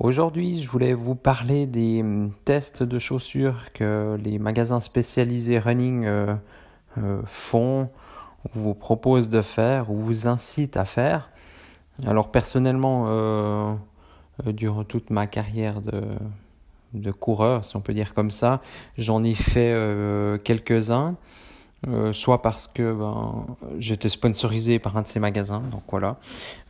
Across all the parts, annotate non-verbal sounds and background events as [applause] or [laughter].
Aujourd'hui, je voulais vous parler des hum, tests de chaussures que les magasins spécialisés running euh, euh, font, vous proposent de faire ou vous incitent à faire. Alors personnellement, euh, durant toute ma carrière de, coureur, si on peut dire comme ça, j'en ai fait quelques-uns. Euh, soit parce que ben, j'étais sponsorisé par un de ces magasins, donc voilà,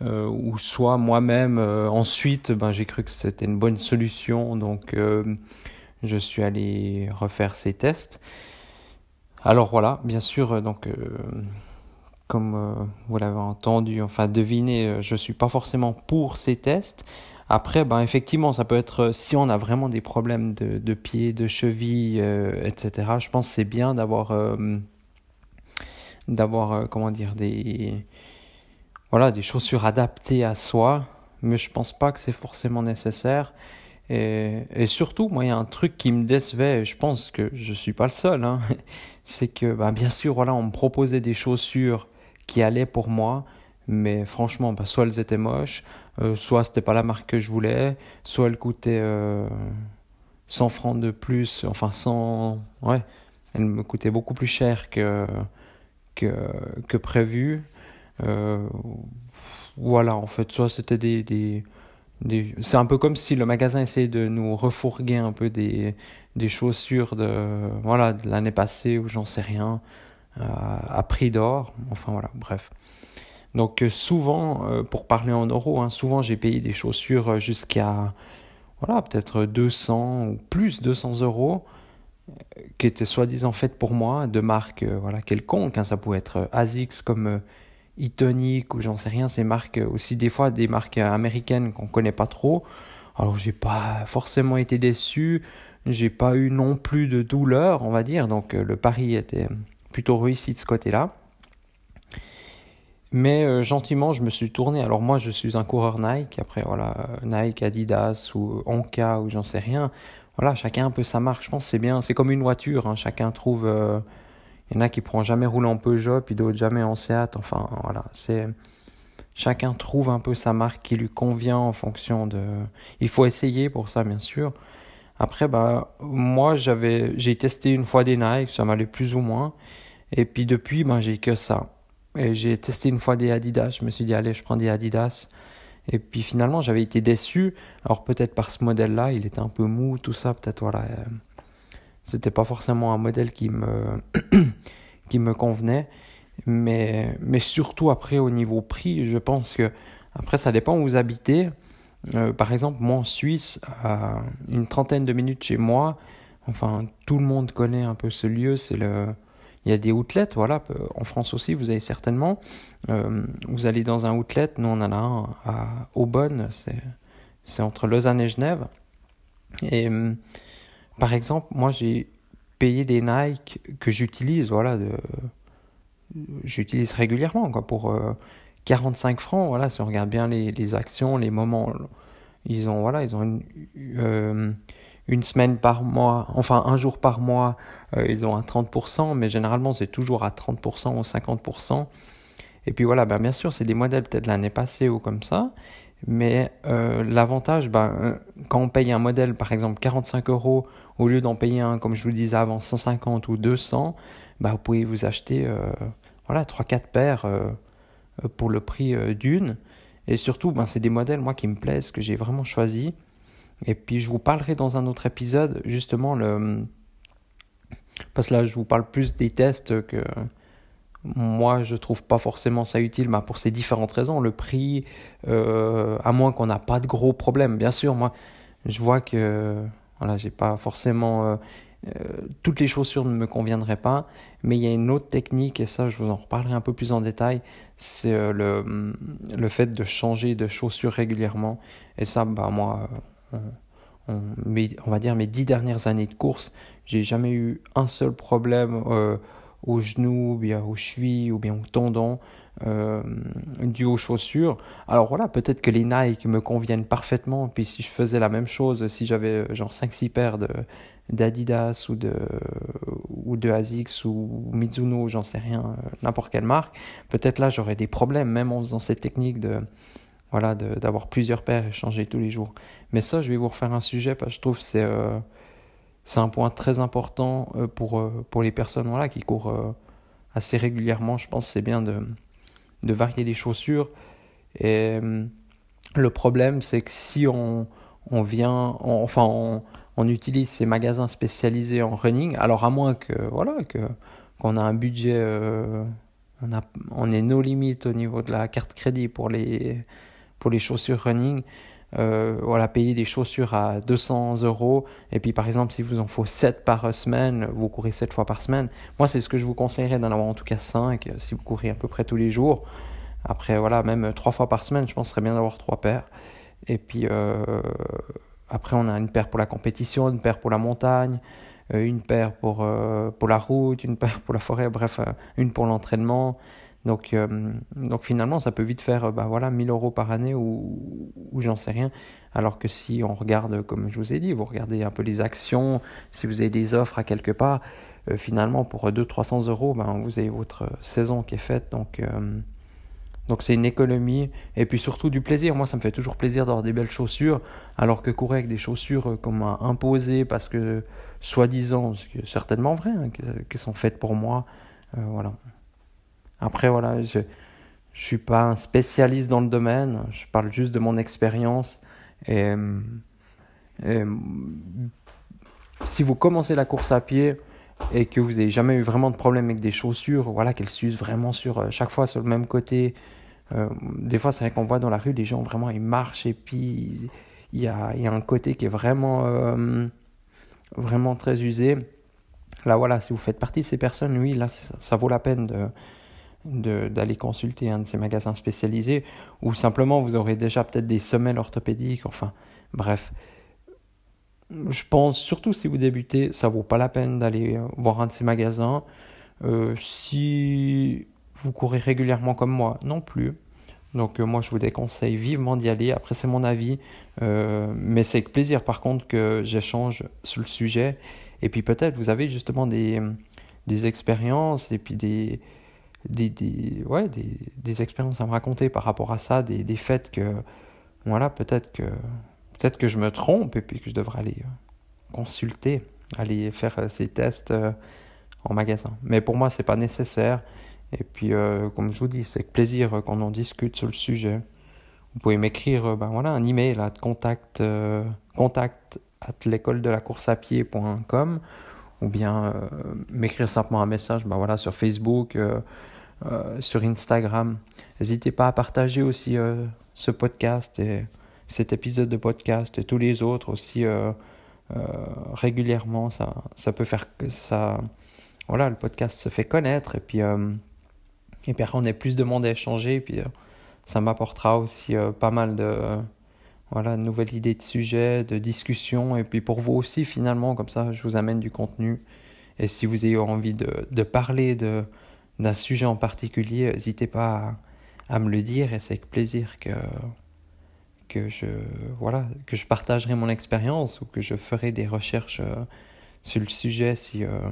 euh, ou soit moi-même euh, ensuite ben, j'ai cru que c'était une bonne solution, donc je suis allé refaire ces tests. Alors voilà, bien sûr, donc comme vous l'avez entendu, enfin deviné, je suis pas forcément pour ces tests. Après, ben effectivement, ça peut être si on a vraiment des problèmes de, de pied, de cheville, etc. Je pense c'est bien d'avoir d'avoir euh, comment dire des voilà des chaussures adaptées à soi mais je pense pas que c'est forcément nécessaire. Et, et, surtout moi il y a un truc qui me décevait je pense que je suis pas le seul hein, [laughs] c'est que bah, bien sûr voilà on me proposait des chaussures qui allaient pour moi mais franchement bah, soit elles étaient moches euh, soit c'était pas la marque que je voulais soit elles coûtaient euh, 100 francs de plus enfin 100 ouais elles me coûtaient beaucoup plus cher que que, prévu. Euh, voilà, en fait, soit c'était des, des, c'est un peu comme si le magasin essayait de nous refourguer un peu des, des chaussures de voilà de l'année passée ou j'en sais rien euh, à prix d'or. Enfin voilà, bref. Donc euh, souvent, pour parler en euros, hein, souvent j'ai payé des chaussures jusqu'à voilà peut-être 200 ou plus 200 euros qui était soi-disant faite pour moi, de marque euh, voilà, quelconque. Hein. ça pouvait être euh, ASICS comme euh, e ou j'en sais rien. Ces marques aussi, des fois, des marques américaines qu'on connaît pas trop. Alors, j'ai pas forcément été déçu. J'ai pas eu non plus de douleur, on va dire. Donc, le pari était plutôt réussi de ce côté-là. Mais gentiment, je me suis tourné. Alors moi, je suis un coureur Nike. Après, voilà, Nike, Adidas ou Onka ou j'en sais rien voilà, chacun un peu sa marque. Je pense c'est bien. C'est comme une voiture. Hein. Chacun trouve. Euh, il y en a qui pourront jamais rouler en Peugeot, puis d'autres jamais en Seat. Enfin, voilà. C'est chacun trouve un peu sa marque qui lui convient en fonction de. Il faut essayer pour ça, bien sûr. Après, bah, moi, j'avais, j'ai testé une fois des Nike, ça m'allait plus ou moins. Et puis depuis, bah, j'ai que ça. Et j'ai testé une fois des Adidas. Je me suis dit, allez, je prends des Adidas. Et puis finalement, j'avais été déçu. Alors peut-être par ce modèle-là, il était un peu mou, tout ça. Peut-être voilà, euh, c'était pas forcément un modèle qui me [coughs] qui me convenait. Mais mais surtout après au niveau prix, je pense que après ça dépend où vous habitez. Euh, par exemple, moi en Suisse, à une trentaine de minutes chez moi, enfin tout le monde connaît un peu ce lieu, c'est le il y a des outlets, voilà, en France aussi, vous avez certainement. Euh, vous allez dans un outlet, nous on en a un à Aubonne, c'est entre Lausanne et Genève. Et euh, par exemple, moi j'ai payé des Nike que j'utilise, voilà, j'utilise régulièrement, quoi, pour 45 euh, francs, voilà, si on regarde bien les, les actions, les moments, ils ont, voilà, ils ont une une semaine par mois, enfin un jour par mois, euh, ils ont un 30%, mais généralement c'est toujours à 30% ou 50%. Et puis voilà, ben, bien sûr, c'est des modèles peut-être l'année passée ou comme ça, mais euh, l'avantage, ben, quand on paye un modèle par exemple 45 euros, au lieu d'en payer un, comme je vous disais avant, 150 ou 200, ben, vous pouvez vous acheter voilà, 3-4 paires pour le prix d'une. Et surtout, ben, c'est des modèles moi qui me plaisent, que j'ai vraiment choisi. Et puis je vous parlerai dans un autre épisode justement le parce que là je vous parle plus des tests que moi je trouve pas forcément ça utile mais pour ces différentes raisons. Le prix euh, à moins qu'on n'a pas de gros problèmes. Bien sûr moi je vois que voilà j'ai pas forcément euh, toutes les chaussures ne me conviendraient pas, mais il y a une autre technique, et ça je vous en reparlerai un peu plus en détail, c'est le, le fait de changer de chaussures régulièrement. Et ça, bah, moi, on, va dire mes dix dernières années de course, j'ai jamais eu un seul problème au genou, ou bien aux chevilles, ou bien au tendon, euh, dû aux chaussures. Alors voilà, peut-être que les Nike me conviennent parfaitement, puis si je faisais la même chose, si j'avais euh, genre 5-6 paires d'Adidas ou de ou de Asics ou Mizuno, j'en sais rien, euh, n'importe quelle marque, peut-être là j'aurais des problèmes même en faisant cette technique de voilà d'avoir plusieurs paires et changer tous les jours. Mais ça, je vais vous refaire un sujet parce que je trouve c'est euh, c'est un point très important euh, pour, euh, pour les personnes voilà, qui courent assez régulièrement. Je pense que c'est bien de, de varier les chaussures. Et le problème, c'est que si on, on vient, enfin, on, on, utilise ces magasins spécialisés en running, alors à moins que, voilà, que qu'on a un budget, on, a, on est nos limites au niveau de la carte crédit pour les, pour les chaussures running, euh, voilà, payer des chaussures à 200 euros. Et puis, par exemple, si vous en faut 7 par semaine, vous courez 7 fois par semaine. Moi, c'est ce que je vous conseillerais d'en avoir en tout cas 5 euh, si vous courez à peu près tous les jours. Après, voilà, même 3 fois par semaine, je pense serait bien d'avoir 3 paires. Et puis, euh, après, on a une paire pour la compétition, une paire pour la montagne, euh, une paire pour, pour la route, une paire pour la forêt, bref, une pour l'entraînement. Donc, euh, donc finalement, ça peut vite faire bah voilà, 1000 euros par année ou, j'en sais rien. Alors que si on regarde, comme je vous ai dit, vous regardez un peu les actions, si vous avez des offres à quelque part, euh, finalement, pour 200-300 euros, ben, vous avez votre saison qui est faite. Donc, euh, donc c'est une économie et puis surtout du plaisir. Moi, ça me fait toujours plaisir d'avoir des belles chaussures, alors que courir avec des chaussures comme imposées parce que, soi-disant, ce qui est certainement vrai, hein, qui sont faites pour moi, voilà. Après, voilà, je ne suis pas un spécialiste dans le domaine, je parle juste de mon expérience. Et, si vous commencez la course à pied et que vous n'avez jamais eu vraiment de problème avec des chaussures, voilà, qu'elles s'usent vraiment sur euh, chaque fois sur le même côté. Euh, des fois, c'est vrai qu'on voit dans la rue, les gens vraiment ils marchent et puis il y a, un côté qui est vraiment, euh, vraiment très usé. Là, voilà, si vous faites partie de ces personnes, oui, là, ça vaut la peine de, d'aller consulter un de ces magasins spécialisés ou simplement vous aurez déjà peut-être des semelles orthopédiques, enfin bref. Je pense surtout si vous débutez, ça vaut pas la peine d'aller euh, voir un de ces magasins. Euh, si vous courez régulièrement comme moi, non plus. Donc euh, moi je vous déconseille vivement d'y aller. Après c'est mon avis, mais c'est avec plaisir par contre que j'échange sur le sujet. Et puis peut-être vous avez justement des, des expériences et puis des, des, des, ouais, des, des, expériences à me raconter par rapport à ça, des, des faits que, voilà, peut-être que, peut-être que je me trompe et puis que je devrais aller euh, consulter, aller faire euh, ces tests euh, en magasin. Mais pour moi, c'est pas nécessaire. Et puis, comme je vous dis, c'est avec plaisir qu'on en discute sur le sujet. Vous pouvez m'écrire ben voilà, un email à contact, contact at l'école de la course à pied.com ou bien m'écrire simplement un message ben voilà, sur Facebook, euh, sur Instagram. N'hésitez pas à partager aussi euh, ce podcast et cet épisode de podcast et tous les autres aussi euh, régulièrement. Ça, ça peut faire que ça. Voilà, le podcast se fait connaître et puis, et puis on est plus de monde à échanger. Et puis ça m'apportera aussi pas mal de voilà, nouvelles idées de sujets, de discussions. Et puis pour vous aussi, finalement, comme ça, je vous amène du contenu. Et si vous avez envie de, de parler de, d'un sujet en particulier, n'hésitez pas à, me le dire et c'est avec plaisir que, que, je, voilà, que je partagerai mon expérience ou que je ferai des recherches euh, sur le sujet si, euh,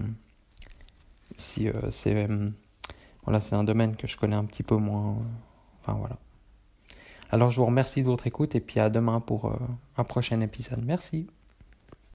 si euh, c'est voilà, un domaine que je connais un petit peu moins. Enfin voilà. Alors je vous remercie de votre écoute et puis à demain pour un prochain épisode. Merci.